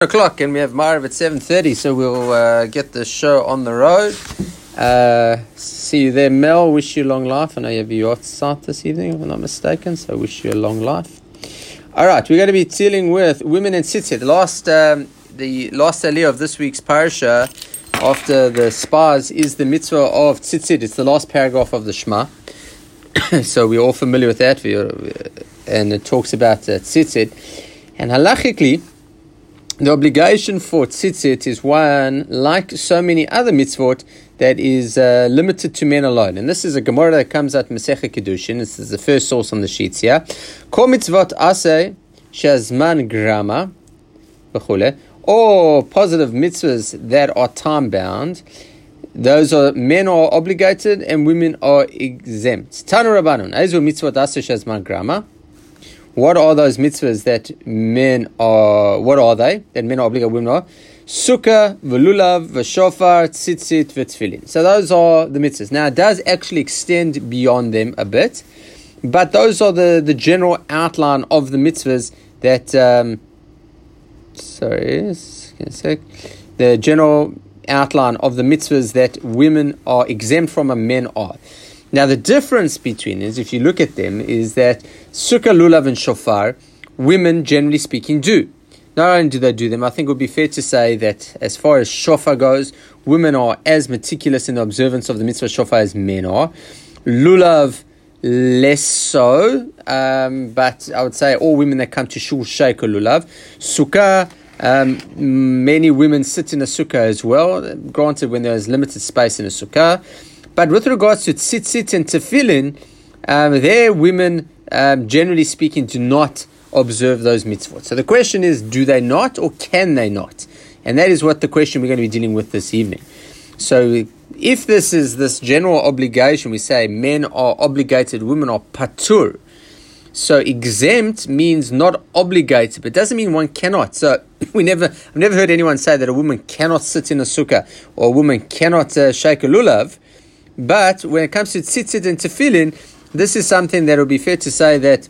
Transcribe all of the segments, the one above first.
o'clock and we have Mariv at 7.30 so we'll uh, get the show on the road. Uh, see you there Mel. Wish you long life. I know you have your start this evening if I'm not mistaken so wish you a long life. All right we're going to be dealing with women and tzitzit the last um, the last aliyah of this week's parasha after the spas is the mitzvah of tzitzit it's the last paragraph of the Shema. So we're all familiar with that. And it talks about uh, tzitzit and halachically the obligation for tzitzit is one, like so many other mitzvot, that is uh, limited to men alone. And this is a Gemara that comes out in Masechet Kiddushin. This is the first source on the sheets here. Kol mitzvot ase shazman grama or positive mitzvahs that are time bound. Those are men are obligated and women are exempt. Tanu Rabbanon, Ezu mitzvot ase shazman grama. What are those mitzvahs that men are? What are they that men are obligated? Women are sukkah, velulav, v'shofar, tzitzit, v'tfilin. So those are the mitzvahs. Now it does actually extend beyond them a bit, but those are the the general outline of the mitzvahs that. Um, sorry, a sec. The general outline of the mitzvahs that women are exempt from and men are. Now, the difference between is, if you look at them, is that sukkah, lulav, and shofar, women, generally speaking, do. Not only do they do them, I think it would be fair to say that as far as shofar goes, women are as meticulous in the observance of the mitzvah shofar as men are. Lulav, less so, um, but I would say all women that come to shul shake lulav. Sukkah, um, many women sit in a sukkah as well, granted when there's limited space in a sukkah. But with regards to tzitzit and tefillin, um, there women, um, generally speaking, do not observe those mitzvot. So the question is, do they not or can they not? And that is what the question we're going to be dealing with this evening. So if this is this general obligation, we say men are obligated, women are patur. So exempt means not obligated, but doesn't mean one cannot. So we never, I've never heard anyone say that a woman cannot sit in a sukkah or a woman cannot uh, shake a lulav. But when it comes to tzitzit and tefillin, this is something that would be fair to say that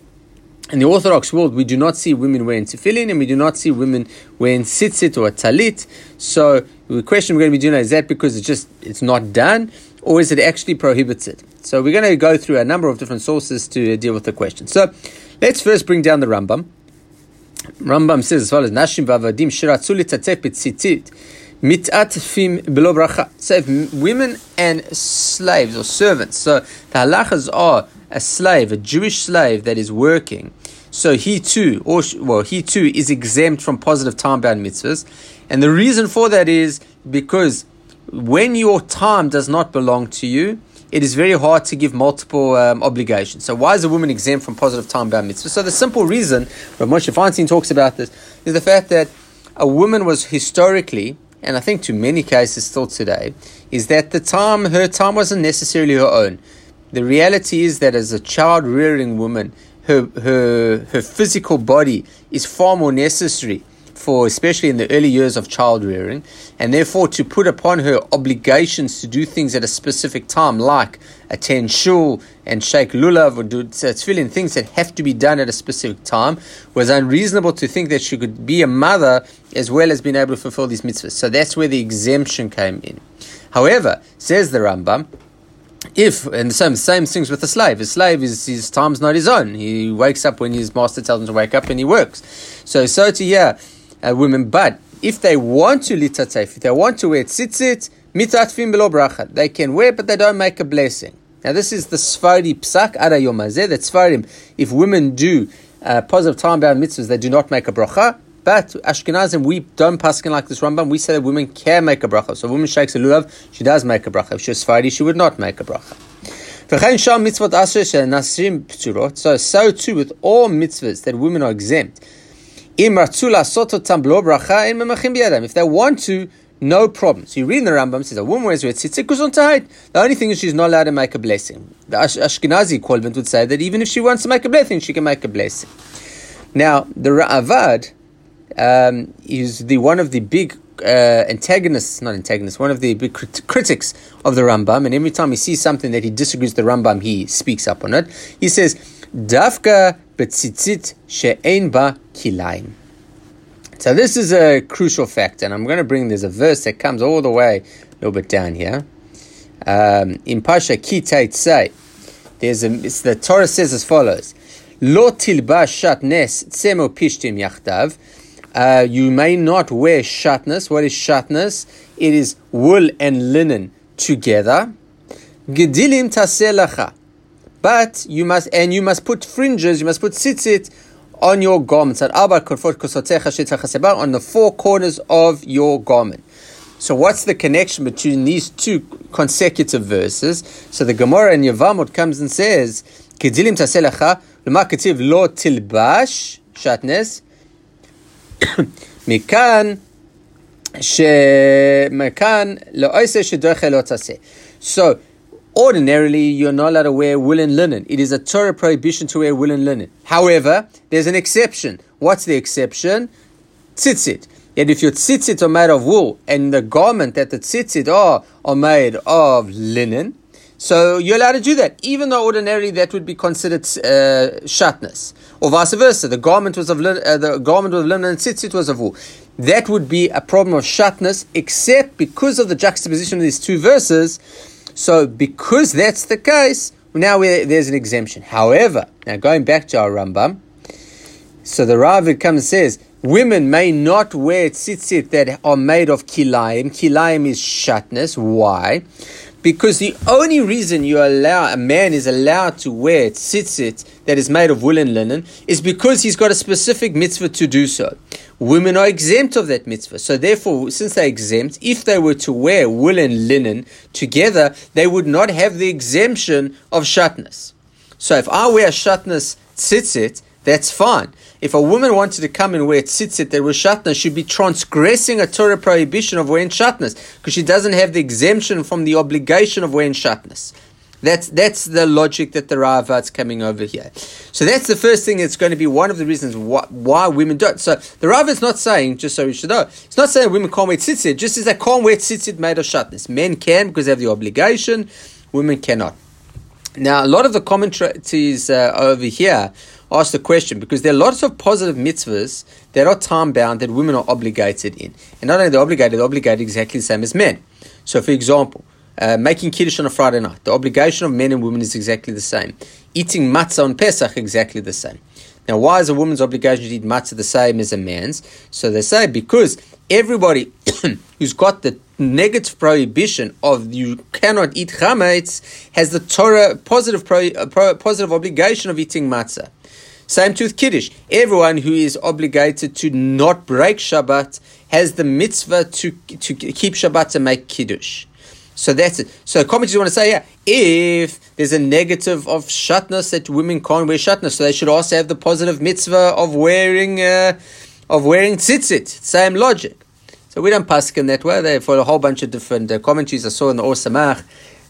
in the Orthodox world, we do not see women wearing tefillin and we do not see women wearing tzitzit or talit. So the question we're going to be doing is that because it's just it's not done, or is it actually prohibited? So we're going to go through a number of different sources to uh, deal with the question. So let's first bring down the Rambam. Rambam says as follows: Nashim v'avadim shiratzu litatef tzitzit mitatfim below bracha. So women and slaves or servants, so the halachas are a slave, a Jewish slave that is working, so he too, or well, he too is exempt from positive time-bound mitzvahs, and the reason for that is because when your time does not belong to you, it is very hard to give multiple um, obligations. So why is a woman exempt from positive time-bound mitzvahs? So the simple reason, Rav Moshe Feinstein talks about this, is the fact that a woman was historically and I think to many cases still today, is that the time, her time wasn't necessarily her own. The reality is that as a child rearing woman, her, her, her physical body is far more necessary for, especially in the early years of child rearing, and therefore to put upon her obligations to do things at a specific time, like attend shul and shake lulav or do tefillin, things that have to be done at a specific time, was unreasonable to think that she could be a mother as well as being able to fulfill these mitzvahs. So that's where the exemption came in. However, says the Rambam, if and the same same things with the slave. A slave is his time's not his own. He wakes up when his master tells him to wake up, and he works. So so to yeah, uh, women. But if they want to litatef, if they want to wear tzitzit, mitatfim below bracha, they can wear, but they don't make a blessing. Now this is the Sfari psak ada yomazeh. That Sfarim, if women do uh, positive time-bound mitzvahs, they do not make a bracha. But Ashkenazim, we don't paskin like this Rambam. We say that women can make a bracha. So a woman shakes a lulav, she does make a bracha. If she's Sfari, she would not make a bracha. So, so too with all mitzvahs that women are exempt. If they want to, no problem. So you read in the Rambam, says a woman wears red The only thing is she's not allowed to make a blessing. The Ashkenazi equivalent would say that even if she wants to make a blessing, she can make a blessing. Now, the Ra'avad um, is the one of the big uh, antagonists, not antagonists, one of the big crit- critics of the Rambam, and every time he sees something that he disagrees with the Rambam, he speaks up on it. He says, Dafka betzitzit she'ein ba kilaim. So this is a crucial fact, and I'm going to bring there's a verse that comes all the way a little bit down here. Um, in Pasha Kitay say, there's a, it's, the Torah says as follows: Lo tilba shatnes tsemo pishtim yachtav. Uh, you may not wear shatness. What is shatness? It is wool and linen together. Gedilim taselacha. But you must, and you must put fringes, you must put tzitzit on your garments. On the four corners of your garment. So what's the connection between these two consecutive verses? So the Gemara in Yevamot comes and says, "Kedilim taselacha l'makativ lo tilbash shatnes mikan she mikan lo oise shedorche lo tase." So ordinarily you're not allowed to wear woolen linen. It is a Torah prohibition to wear woolen linen. However, there's an exception. What's the exception? Tzitzit. Yet if your tzitzit are made of wool and the garment that the tzitzit are are made of linen, so you're allowed to do that, even though ordinarily that would be considered uh, shatness, or vice versa. The garment was of linen, uh, the garment of linen and tzitzit was of wool. That would be a problem of shatness, except because of the juxtaposition of these two verses. So, because that's the case, now there's an exemption. However, now going back to our Rambam, so the Ravad comes and says women may not wear tzitzit that are made of kilayim. Kilayim is shatness. Why? Because the only reason you allow a man is allowed to wear tzitzit that is made of woolen linen is because he's got a specific mitzvah to do so. Women are exempt of that mitzvah. So therefore, since they're exempt, if they were to wear woolen linen together, they would not have the exemption of shatness. So if I wear shatness tzitzit, that's fine. If a woman wanted to come and wear tzitzit that was shatnas, she'd be transgressing a Torah prohibition of wearing shatnas because she doesn't have the exemption from the obligation of wearing shatnas. That's that's the logic that the Ravad's coming over here. So that's the first thing. It's going to be one of the reasons why, why women don't. So the Ravad's not saying just so you should know. It's not saying women can't wear tzitzit. Just as they can't wear tzitzit made of shatnas. Men can because they have the obligation. Women cannot. Now a lot of the commentaries uh, over here ask the question because there are lots of positive mitzvahs that are time bound that women are obligated in. And not only they're obligated, they're obligated exactly the same as men. So, for example, uh, making kiddush on a Friday night, the obligation of men and women is exactly the same. Eating matzah on Pesach, exactly the same. Now, why is a woman's obligation to eat matzah the same as a man's? So they say because everybody who's got the negative prohibition of you cannot eat chametz has the Torah positive pro, uh, pro, positive obligation of eating matzah. Same to with Kiddush. Everyone who is obligated to not break Shabbat has the mitzvah to, to keep Shabbat and make Kiddush. So that's it. So commentators want to say, yeah, if there's a negative of shatness that women can't wear shatness, so they should also have the positive mitzvah of wearing uh, of wearing tzitzit. Same logic. So we don't pass in that way. They for a whole bunch of different uh, commentaries I saw in the Ohr Sameach.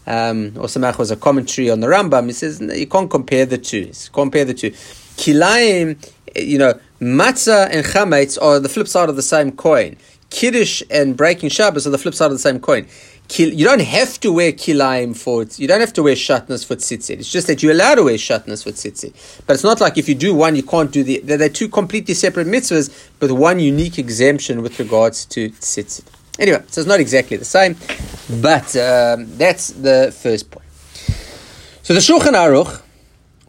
Um, was a commentary on the Rambam. He says you can't compare the two. Compare the two. Kilayim, you know, matzah and chametz are the flip side of the same coin. Kiddush and breaking Shabbos are the flip side of the same coin. You don't have to wear kilayim for it. You don't have to wear shatnas for tzitzit. It's just that you're allowed to wear shatnas for tzitzit. But it's not like if you do one, you can't do the. They're, two completely separate mitzvahs, but one unique exemption with regards to tzitzit. Anyway, so it's not exactly the same, but um, that's the first point. So the Shulchan Aruch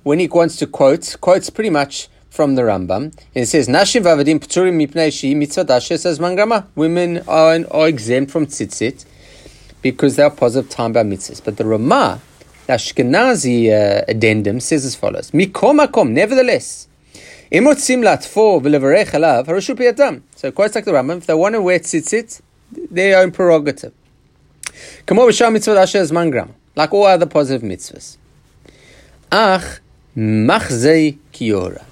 when he wants to quote, quotes pretty much from the Rambam. And it says, Nashim vavadim pturim mipnei shi mitzvah says mangrama. Women are, are exempt from tzitzit because they are positive time by mitzvahs. But the Ramah, the Ashkenazi uh, addendum, says as follows, Mikom makom, nevertheless, im rotzim latfor v'levarech alav, harashu piyatam. So quotes like the Rambam, if they want to wear tzitzit, their own prerogative. Kamo v'shah mitzvah says mangrama. Like all other positive mitzvahs. Ach, Machzei Kiora.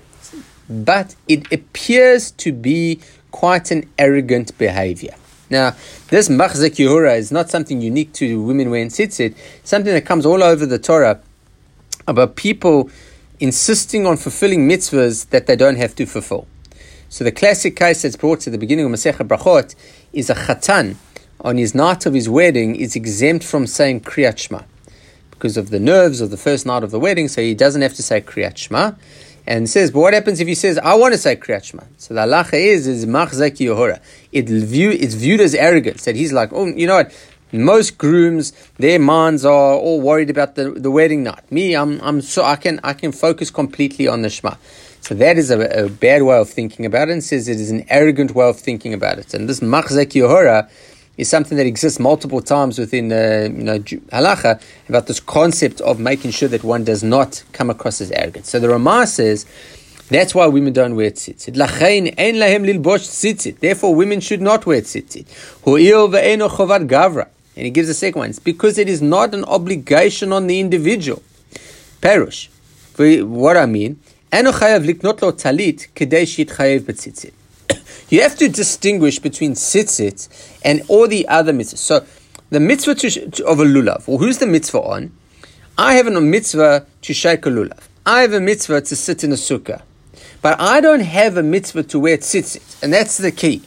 But it appears to be quite an arrogant behavior. Now, this Machzei Kiora is not something unique to women wearing tzitzit, something that comes all over the Torah about people insisting on fulfilling mitzvahs that they don't have to fulfill. So the classic case that's brought to the beginning of Masechet Brachot is a chatan on his night of his wedding is exempt from saying Kriyat Shema because of the nerves of the first night of the wedding, so he doesn't have to say Kriyat Shema. And says, but what happens if he says, I want to say Kriyat Shema? So the halacha is, is Machzek Yehora. It view, it's viewed as arrogance. That he's like, oh, you know what? Most grooms, their minds are all worried about the, the wedding night. Me, I'm, I'm so, I can, I can focus completely on the Shema. So that is a, a, bad way of thinking about it and says it is an arrogant way of thinking about it. And this Machzek Yehora is something that exists multiple times within uh, you know, halacha about this concept of making sure that one does not come across as arrogant. So the Ramah says that's why women don't wear tzitzit. Therefore, women should not wear tzitzit. And he gives a second one. It's because it is not an obligation on the individual. Perush. What I mean, you have to distinguish between tzitzit and all the other mitzvahs. So, the mitzvah to, of a lulav, well, who's the mitzvah on? I have a mitzvah to shake a lulav. I have a mitzvah to sit in a sukkah. But I don't have a mitzvah to wear tzitzit, and that's the key.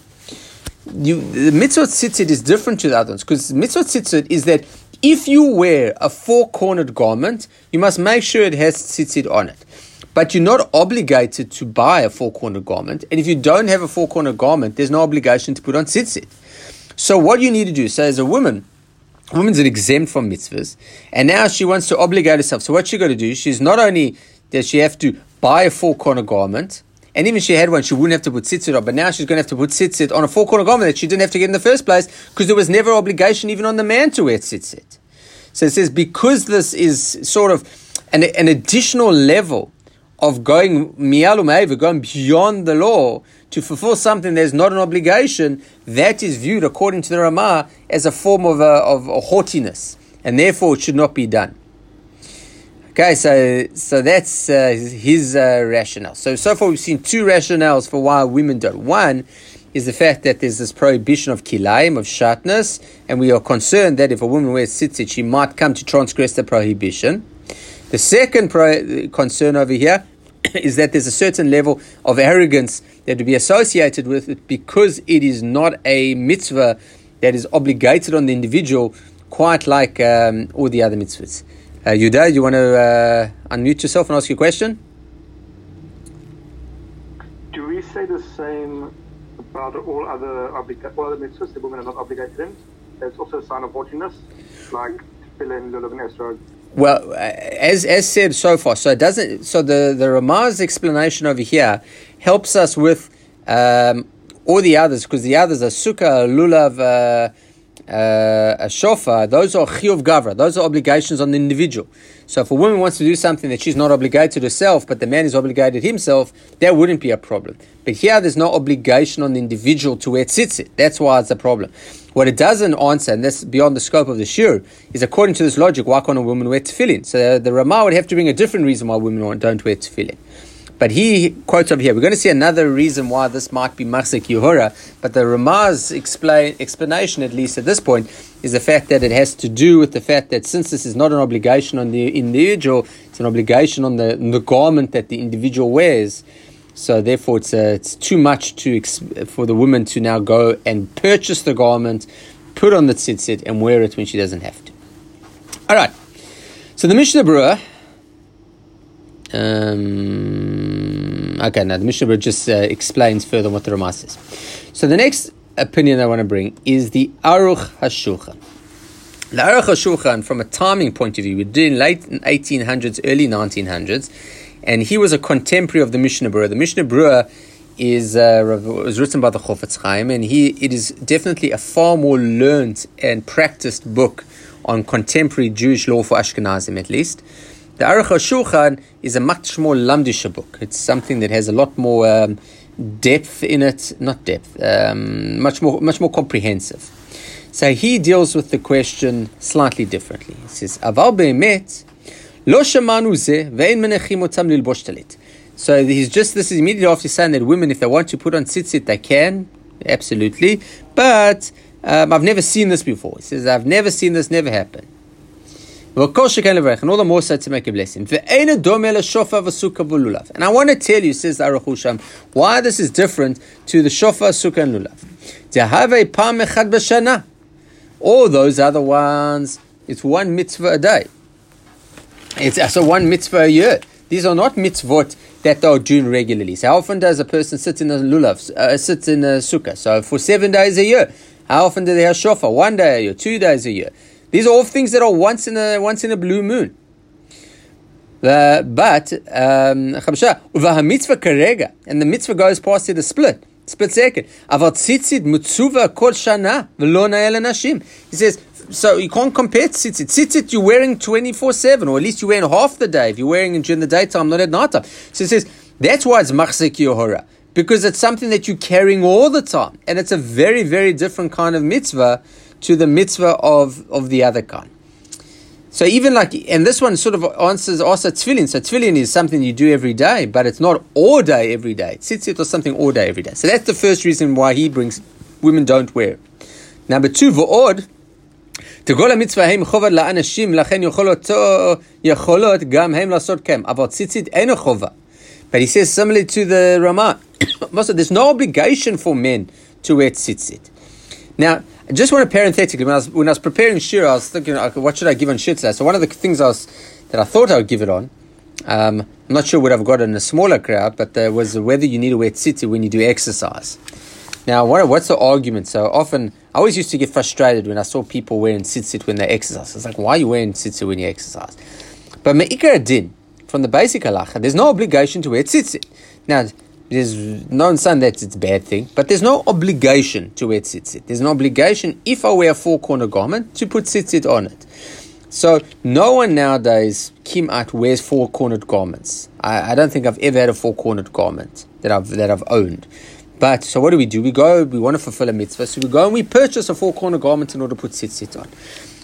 You, the mitzvah tzitzit is different to the other ones because mitzvah tzitzit is that if you wear a four-cornered garment, you must make sure it has tzitzit on it but you're not obligated to buy a four corner garment. And if you don't have a four corner garment, there's no obligation to put on tzitzit. So what you need to do, so as a woman, a woman's an exempt from mitzvahs, and now she wants to obligate herself. So what she got to do, she's not only does she have to buy a four corner garment, and even if she had one, she wouldn't have to put tzitzit on. But now she's going to have to put tzitzit on a four corner garment that she didn't have to get in the first place because there was never obligation even on the man to wear tzitzit. So it says because this is sort of an, an additional level of going mialum going beyond the law to fulfill something there's not an obligation, that is viewed according to the Ramah as a form of, a, of a haughtiness, and therefore it should not be done. Okay, so so that's uh, his uh, rationale. So so far we've seen two rationales for why women don't. One is the fact that there's this prohibition of kilaim of shatness, and we are concerned that if a woman wears tzitzit, she might come to transgress the prohibition. The second pro- concern over here is that there's a certain level of arrogance that to be associated with it because it is not a mitzvah that is obligated on the individual, quite like um, all the other mitzvahs. Uh, Yuda, you want to uh, unmute yourself and ask your question? Do we say the same about all other all other mitzvahs that women are not obligated in? It's also a sign of haughtiness, like Tefillin, Lulav, and. Well, as as said so far, so doesn't. So the the Ramah's explanation over here helps us with um, all the others because the others are sukkah, lulav, uh, uh, a shofar. Those are chiyuv gavra. Those are obligations on the individual. So if a woman wants to do something that she's not obligated herself, but the man is obligated himself, that wouldn't be a problem. But here, there's no obligation on the individual to wear tzitzit. That's why it's a problem. What it doesn't answer, and that's beyond the scope of the shiur, is according to this logic, why can't a woman wear tefillin? So uh, the Ramah would have to bring a different reason why women don't wear tefillin. But he quotes over here. We're going to see another reason why this might be Machzik Yehora. But the Ramah's explain, explanation, at least at this point, is the fact that it has to do with the fact that since this is not an obligation on the individual, it's an obligation on the, on the garment that the individual wears. So therefore, it's uh, it's too much to for the woman to now go and purchase the garment, put on the tzitzit, and wear it when she doesn't have to. All right. So the Mishnah Berurah. Um, okay, now the Mishnah Berurah just uh, explains further what the Ramah says. So the next opinion I want to bring is the Aruch Hashulchan. The Aruch Hashulchan, from a timing point of view, we're doing late 1800s, early 1900s and he was a contemporary of the Mishnah Berurah. The Mishnah Berurah is uh, was written by the Chofetz Chaim, and he it is definitely a far more learned and practiced book on contemporary Jewish law for Ashkenazim, at least. The Aruch HaShulchan is a much more lamdisha book. It's something that has a lot more um, depth in it, not depth, um, much more much more comprehensive. So he deals with the question slightly differently. He says, "Aval be'emet." So he's just, this is immediately after saying that women, if they want to put on tzitzit, they can, absolutely. But um, I've never seen this before. He says, I've never seen this, never happen. And all the more so to make a blessing. And I want to tell you, says Aruch why this is different to the shofar, sukkah, and lulav. All those other ones, it's one mitzvah a day. It's also one mitzvah a year. These are not mitzvot that they're doing regularly. So how often does a person sit in a lulav, uh, sit in a sukkah? So for seven days a year. How often do they have shofar? One day a year, two days a year. These are all things that are once in a once in a blue moon. Uh, but um, and the mitzvah goes past it a split. Split second. He says, so you can't compare tzitzit. Tzitzit you're wearing 24-7, or at least you're wearing half the day. If you're wearing it during the daytime, not at night time. So it says, that's why it's machzik yohora. Because it's something that you're carrying all the time. And it's a very, very different kind of mitzvah to the mitzvah of, of the other kind. So even like, and this one sort of answers also tefillin. So tefillin is something you do every day, but it's not all day every day. Tzitzit or something all day every day. So that's the first reason why he brings women don't wear. Number two, v'od, תרגול המצווה הם חובה לאנשים, לכן יכולות, יכולות גם הם לעשות כן, אבל ציצית אין חובה. But he says similarly to the Ramah, also there's no obligation for men to wear tzitzit. Now, I just want to parenthetically, when I was, when I was preparing shiur, I was thinking, okay, what should I give on shiur today? So one of the things I was, that I thought I would give it on, um, I'm not sure what I've got in a smaller crowd, but there was whether you need to wear tzitzit when you do exercise. Now, what, what's the argument? So often I always used to get frustrated when I saw people wearing tzitzit when they exercise. It's like, why are you wearing tzitzit when you exercise? But me'ikar din, from the basic halacha, there's no obligation to wear tzitzit. Now, there's no saying that it's a bad thing, but there's no obligation to wear tzitzit. There's no obligation, if I wear a four-corner garment, to put tzitzit on it. So no one nowadays, kimat, wears four-cornered garments. I, I don't think I've ever had a four-cornered garment that I've that I've owned. But so what do we do? We go, we want to fulfill a mitzvah, so we go and we purchase a four-corner garment in order to put tzitzit on.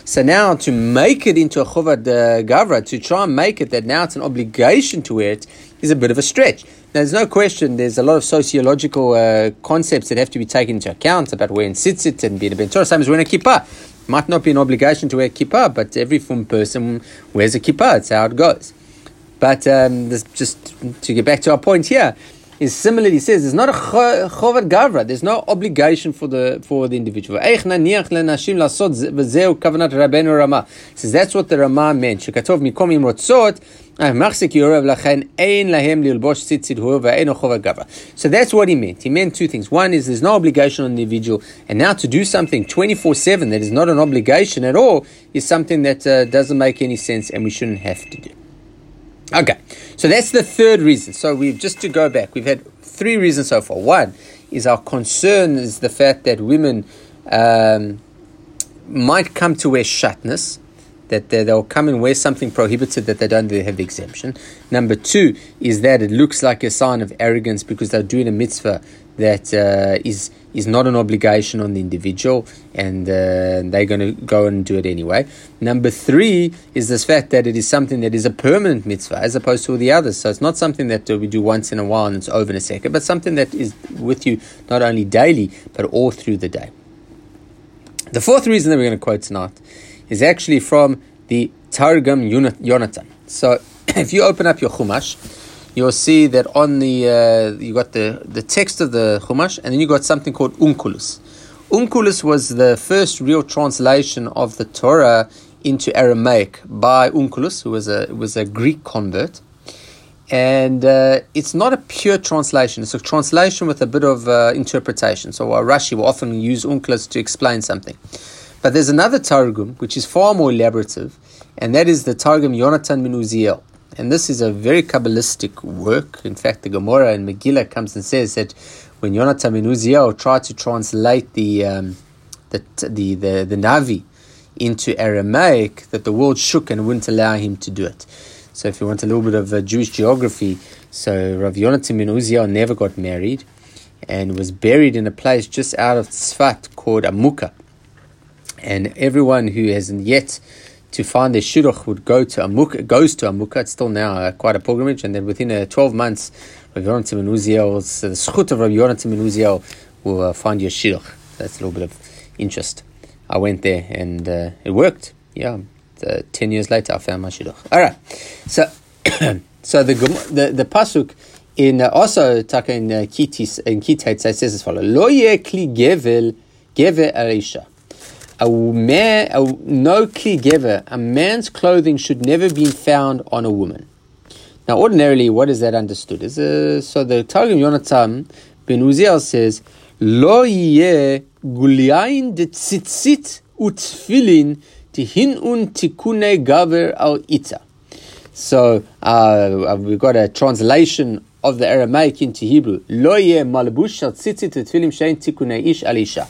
So now to make it into a chovad uh, gavra, to try and make it that now it's an obligation to wear it, is a bit of a stretch. Now, there's no question, there's a lot of sociological uh, concepts that have to be taken into account about wearing tzitzit and being a ben Torah, same as wearing a kippah. Might not be an obligation to wear kippah, but every frum person wears a kippah. That's how it goes. But um, this, just to get back to our point here, is similarly says there's not a chover gavra. There's no obligation for the for the individual. Says that's what the Rama meant. שכתוב מקום אם רוצות מחזיק יורב לכן אין להם ללבוש ציצית הוא ואינו חובה גברה. So that's what he meant. He meant two things. One is there's no obligation on the individual, and now to do something 24/7 that is not an obligation at all is something that uh, doesn't make any sense, and we shouldn't have to do. Okay, so that's the third reason. So we've just to go back, we've had three reasons so far. One is our concern is the fact that women um, might come to wear shatness, that they, will come and wear something prohibited that they don't have the exemption. Number two is that it looks like a sign of arrogance because they're doing a mitzvah that uh, is is not an obligation on the individual, and uh, they're going to go and do it anyway. Number three is this fact that it is something that is a permanent mitzvah as opposed to all the others. So it's not something that we do once in a while and it's over in a second, but something that is with you not only daily but all through the day. The fourth reason that we're going to quote tonight is actually from the Targum Yonatan. So if you open up your Chumash, you'll see that on the uh, you got the, the text of the Chumash, and then you got something called Onkelos. Onkelos was the first real translation of the Torah into Aramaic by Onkelos, who was a was a Greek convert. And uh, it's not a pure translation; it's a translation with a bit of uh, interpretation. So uh, Rashi will often use Onkelos to explain something. But there's another Targum which is far more elaborative, and that is the Targum Yonatan min Uziel. And this is a very Kabbalistic work. In fact, the Gemara in Megillah comes and says that when Yonatan ben Uziel tried to translate the, um, the, the, the, the Navi into Aramaic, that the world shook and wouldn't allow him to do it. So if you want a little bit of uh, Jewish geography, so Rav Yonatan ben Uziel never got married and was buried in a place just out of Tzfat called Amuka. And everyone who hasn't yet to find their shidduch would go to Amuka, goes to Amuka. It's still now uh, quite a pilgrimage, and then within uh, 12 months, Rav Yonatan ben Uziel, the schut of Rav Yonatan ben Uziel will uh, find your shidduch. That's a little bit of interest. I went there and uh, it worked. Yeah, uh, 10 years later, I found my shidduch. All right, so so the the, the pasuk in uh, also taka in uh, Kitis in Kitetz says as follows: Lo ye kli gevel gever arisha a man, a, no kli gever, a man's clothing should never be found on a woman. Now, ordinarily, what is that understood? Is uh, so the Targum Yonatan ben Uziel says, "Lo yeh gulyain de tzitzit utfilin tihin un tikune gaver al ita." So uh, we've got a translation of the Aramaic into Hebrew. Lo yeh malabush al tzitzit utfilim shein tikune ish alisha.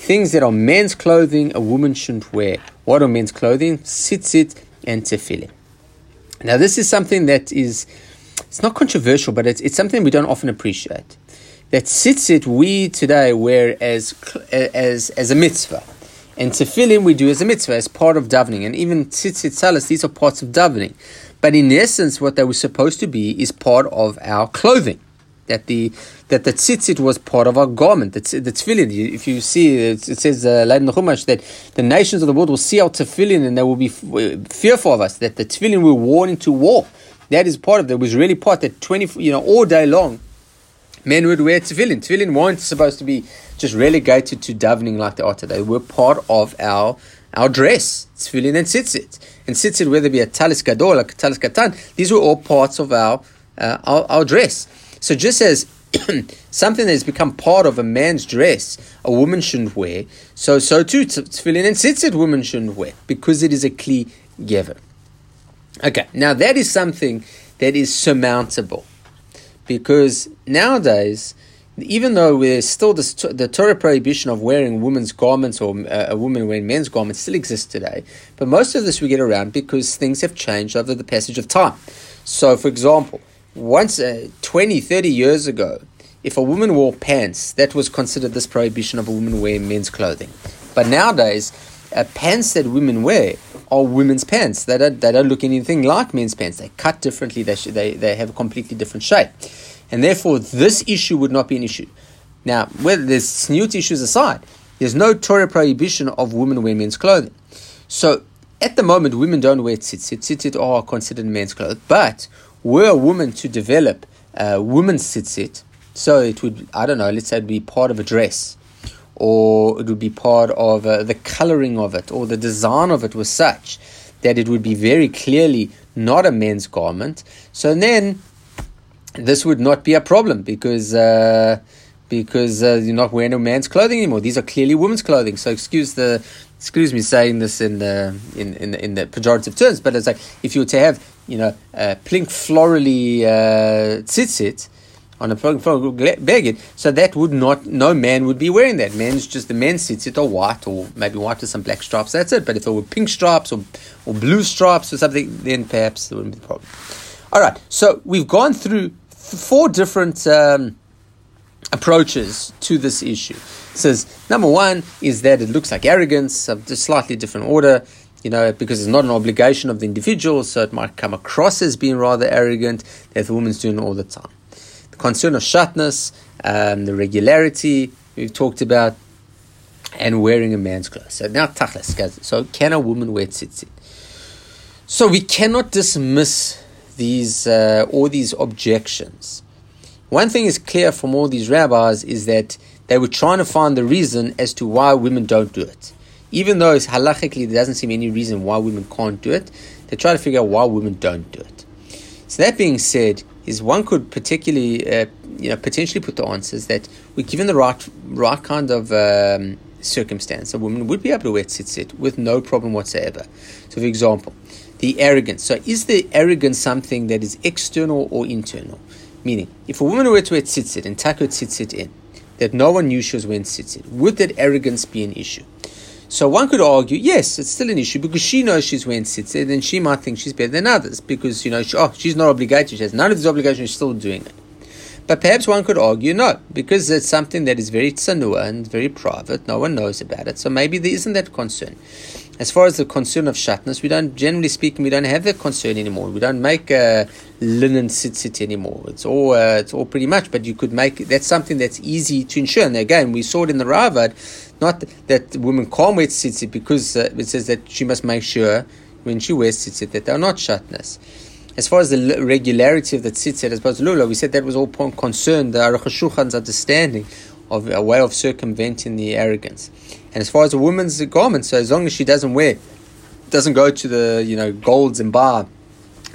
Things that are men's clothing, a woman shouldn't wear. What are men's clothing? Tzitzit and tefillin. Now, this is something that is, it's not controversial, but it's, it's something we don't often appreciate. That tzitzit we today wear as, as, as a mitzvah. And tefillin we do as a mitzvah, as part of davening. And even tzitzit salas, these are parts of davening. But in essence, what they were supposed to be is part of our clothing that the that the tzitzit was part of our garment. The, the tefillin, if you see, it, it says uh, in the Chumash that the nations of the world will see our tefillin and they will be fearful of us. That the tefillin were worn into war. That is part of it. It was really part that twenty, you know, all day long, men would wear tefillin. Tefillin weren't supposed to be just relegated to davening like they are today. They were part of our our dress, tefillin and tzitzit. And tzitzit, whether it be a talis gadol, like a talis katan, these were all parts of our, uh, our, our dress. So just as something that has become part of a man's dress, a woman shouldn't wear, so so too tefillin and tzitzit women shouldn't wear because it is a kli gever. Okay, now that is something that is surmountable because nowadays, even though there's still the, the Torah prohibition of wearing women's garments or uh, a woman wearing men's garments still exists today, but most of this we get around because things have changed over the passage of time. So, for example, once uh, 20, 30 years ago, if a woman wore pants, that was considered this prohibition of a woman wearing men's clothing. But nowadays, uh, pants that women wear are women's pants. They don't, they don't look anything like men's pants. They cut differently, they, sh- they, they have a completely different shape. And therefore, this issue would not be an issue. Now, whether there's snute issues aside, there's no Torah prohibition of women wearing men's clothing. So, at the moment, women don't wear tzitzit. Tzitzit are considered men's clothes. But were a woman to develop a woman's tzitzit, so it would, I don't know, let's say it'd be part of a dress, or it would be part of uh, the coloring of it, or the design of it was such that it would be very clearly not a men's garment. So then this would not be a problem because. Uh, because uh, you're not wearing a man's clothing anymore. These are clearly women's clothing. So excuse the excuse me saying this in the in, in, in the pejorative terms, but it's like if you were to have you know, uh, plink florally uh, tzitzit on a plink beged, so that would not, no man would be wearing that. Men's just the men's tzitzit or white or maybe white with some black stripes, that's it. But if it were pink stripes or, or blue stripes or something, then perhaps there wouldn't be a problem. All right, so we've gone through four different um, approaches to this issue. It says number one is that it looks like arrogance, of a slightly different order you know, because it's not an obligation of the individual, so it might come across as being rather arrogant that the woman's doing all the time. The concern of shatness, um, the regularity we've talked about, and wearing a man's clothes. So now tachlis, guys. So can a woman wear tzitzit? So we cannot dismiss these uh, all these objections. One thing is clear from all these rabbis is that they were trying to find the reason as to why women don't do it even though halachically there doesn't seem any reason why women can't do it, they try to figure out why women don't do it. So that being said, is one could particularly, uh, you know, potentially put the answers that we're given the right, right kind of um, circumstance, a woman would be able to wear tzitzit with no problem whatsoever. So, for example, the arrogance. So, is the arrogance something that is external or internal? Meaning, if a woman were to wear tzitzit and tuck her tzitzit in, that no one knew she was wearing tzitzit, would that arrogance be an issue? So one could argue, yes, it's still an issue because she knows she's wearing tzitzit and she might think she's better than others because, you know, she, oh, she's not obligated, she has none of these obligations, she's still doing it. But perhaps one could argue no, because it's something that is very tsanua and very private, no one knows about it, so maybe there isn't that concern. As far as the concern of shatness, we don't, generally speaking, we don't have that concern anymore. We don't make uh, linen tzitzit anymore. It's all, uh, it's all pretty much, but you could make, that's something that's easy to ensure. And again, we saw it in the Ravad, not that women can't wear tzitzit because uh, it says that she must make sure when she wears tzitzit that they are not shatnas. As far as the regularity of the tzitzit as opposed to lula, we said that was all concerned, the Aruch HaShulchan's understanding of a way of circumventing the arrogance. And as far as a woman's garment, so as long as she doesn't wear, doesn't go to the you know golds and bar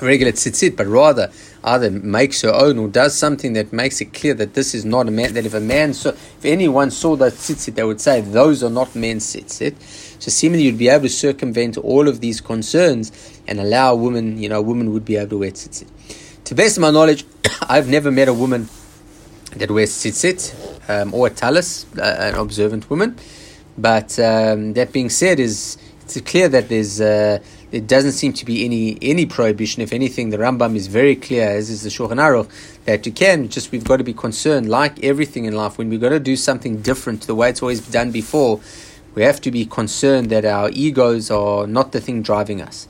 regular tzitzit, but rather either makes her own or does something that makes it clear that this is not a man. That if a man saw, if anyone saw that tzitzit, they would say those are not men's tzitzit. So seemingly you'd be able to circumvent all of these concerns and allow a woman, you know, a woman would be able to wear tzitzit. To best of my knowledge, I've never met a woman that wears tzitzit um, or a talis, uh, an observant woman. But um, that being said, is it's clear that there's uh, there doesn't seem to be any any prohibition. If anything, the Rambam is very clear, as is the Shulchan Aruch, that you can just we've got to be concerned, like everything in life, when we've got to do something different to the way it's always done before. We have to be concerned that our egos are not the thing driving us.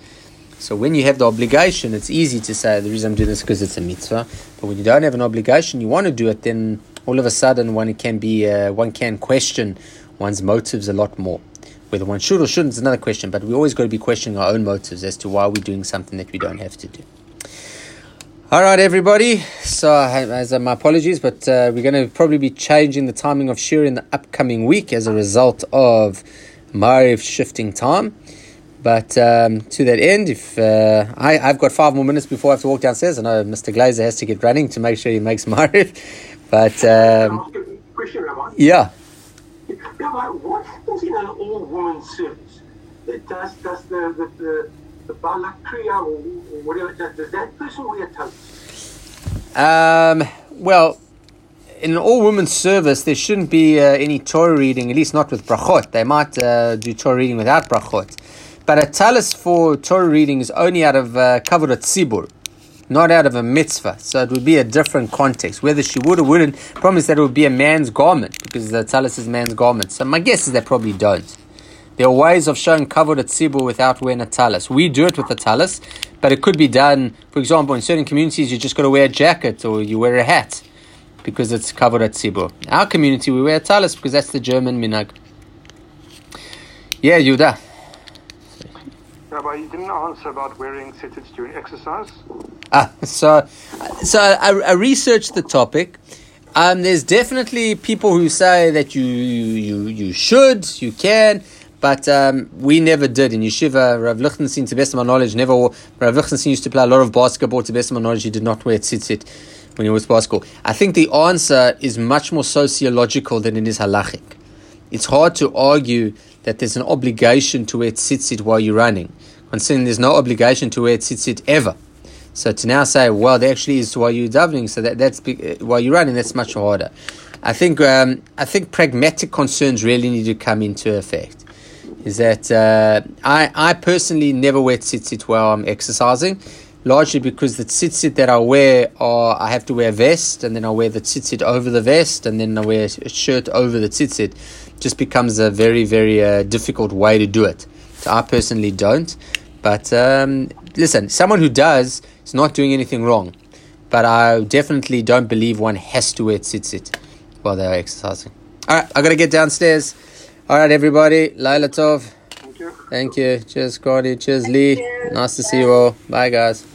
So when you have the obligation, it's easy to say the reason I'm doing this because it's a mitzvah. But when you don't have an obligation, you want to do it, then all of a sudden one can be uh, one can question one's motives a lot more. Whether one should or shouldn't is another question, but we always got to be questioning our own motives as to why we're doing something that we don't have to do. All right, everybody. So, as uh, my apologies, but uh, we're going to probably be changing the timing of Shiur in the upcoming week as a result of Mariv shifting time. But um, to that end, if uh, I, have got five more minutes before I have to walk downstairs, I know Mr. Glazer has to get running to make sure he makes Mariv. But um, yeah, Rabbi, what happens in an all-woman service? Does does the the, the, the balakria or, or whatever does, does that person wear tallis? Um, well, in an all women service, there shouldn't be uh, any Torah reading, at least not with brachot. They might uh, do Torah reading without brachot. But a talis for Torah reading is only out of uh, kavod tzibur, not out of a mitzvah. So it would be a different context. Whether she would or wouldn't, promise that it would be a man's garment because the talis is man's garment. So my guess is they probably don't. There are ways of showing kavod tzibur without wearing a talis. We do it with a talis, but it could be done, for example, in certain communities, you just got to wear a jacket or you wear a hat because it's kavod tzibur. Our community, we wear a because that's the German minhag. Yeah, Yuda. Rabbi, you didn't answer about wearing tzitzits during exercise. Ah, so, so I, I researched the topic. Um, there's definitely people who say that you you you should, you can, but um, we never did in yeshiva. Rav Lichtenstein, to best of my knowledge, never. Wore, Rav Lichtenstein used to play a lot of basketball. To best of my knowledge, he did not wear tzitzit when he was basketball. I think the answer is much more sociological than it is halachic. It's hard to argue that there's an obligation to wear tzitzit while you're running, considering there's no obligation to wear tzitzit ever. So to now say, well, there actually is while you're davening, so that, that's uh, while you're running, that's much harder. I think um, I think pragmatic concerns really need to come into effect. Is that uh, I I personally never wear tzitzit while I'm exercising, largely because the tzitzit that I wear are I have to wear a vest and then I wear the tzitzit over the vest and then I wear a shirt over the tzitzit. Just becomes a very very uh, difficult way to do it. So I personally don't. But um, listen, someone who does is not doing anything wrong. But I definitely don't believe one has to wear tzitzit while they're exercising. All right, I got to get downstairs. All right, everybody. Laila Tov. Thank you. Thank you. Cheers, Cordy. Cheers, Lee. Nice to see you all. Bye, guys.